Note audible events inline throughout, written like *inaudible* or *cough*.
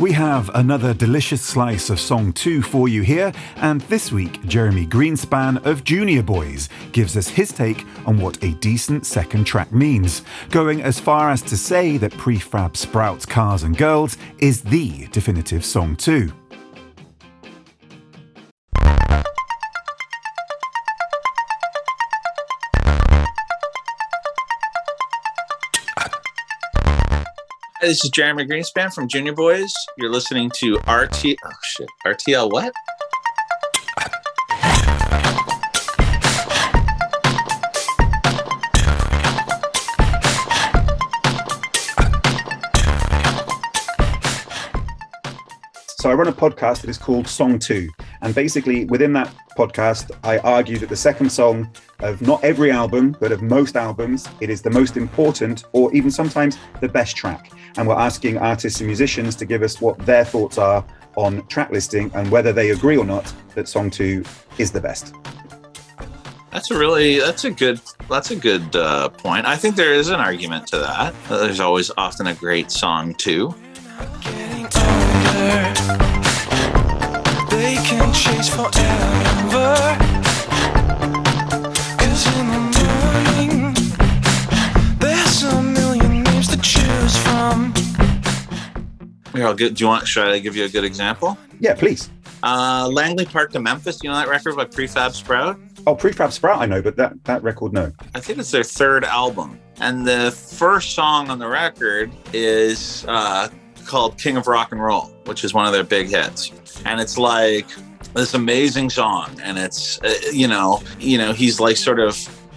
We have another delicious slice of Song 2 for you here, and this week, Jeremy Greenspan of Junior Boys gives us his take on what a decent second track means, going as far as to say that Prefab Sprouts Cars and Girls is the definitive Song 2. Hi, this is Jeremy Greenspan from Junior Boys. You're listening to RT. Oh shit, RTL what? So I run a podcast that is called Song 2. And basically, within that podcast, I argue that the second song of not every album, but of most albums, it is the most important or even sometimes the best track. And we're asking artists and musicians to give us what their thoughts are on track listing and whether they agree or not that Song 2 is the best. That's a really that's a good that's a good uh, point. I think there is an argument to that. There's always often a great song too. They can chase forever. Cause in the morning, there's a million names to choose from. Here, I'll get. Do you want? Should I give you a good example? Yeah, please. Uh, Langley Park to Memphis. You know that record by Prefab Sprout? Oh, Prefab Sprout, I know, but that, that record, no. I think it's their third album, and the first song on the record is uh, called "King of Rock and Roll," which is one of their big hits, and it's like this amazing song, and it's uh, you know, you know, he's like sort of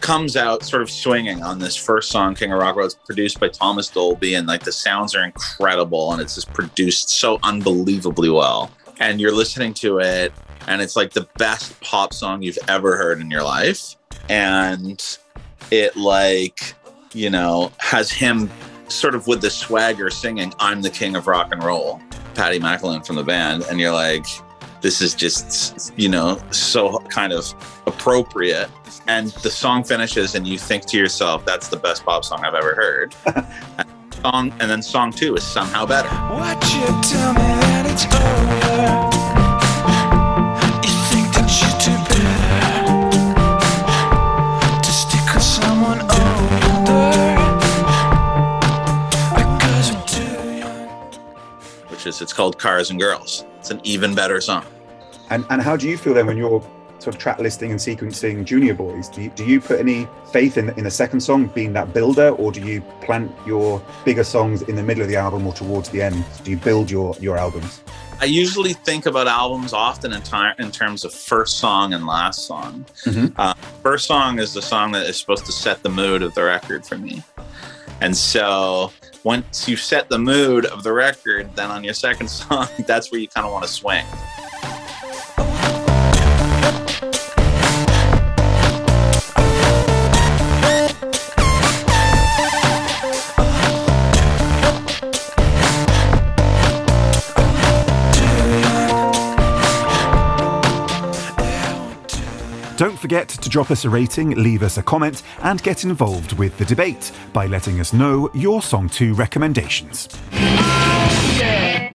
comes out sort of swinging on this first song, King of Rock and Roll. It's produced by Thomas Dolby, and like the sounds are incredible, and it's just produced so unbelievably well. And you're listening to it, and it's like the best pop song you've ever heard in your life. And it like, you know, has him sort of with the swagger singing, I'm the king of rock and roll, Paddy McAloon from the band. And you're like, this is just, you know, so kind of appropriate. And the song finishes, and you think to yourself, that's the best pop song I've ever heard. *laughs* and, song, and then song two is somehow better. It's called Cars and Girls. It's an even better song. And, and how do you feel then when you're sort of track listing and sequencing Junior Boys? Do you, do you put any faith in, in the second song being that builder, or do you plant your bigger songs in the middle of the album or towards the end? Do you build your, your albums? I usually think about albums often in, time, in terms of first song and last song. Mhm. Uh, first song is the song that is supposed to set the mood of the record for me. And so once you set the mood of the record, then on your second *laughs* song, that's where you kind of want to swing. Don't forget to drop us a rating, leave us a comment, and get involved with the debate by letting us know your Song 2 recommendations.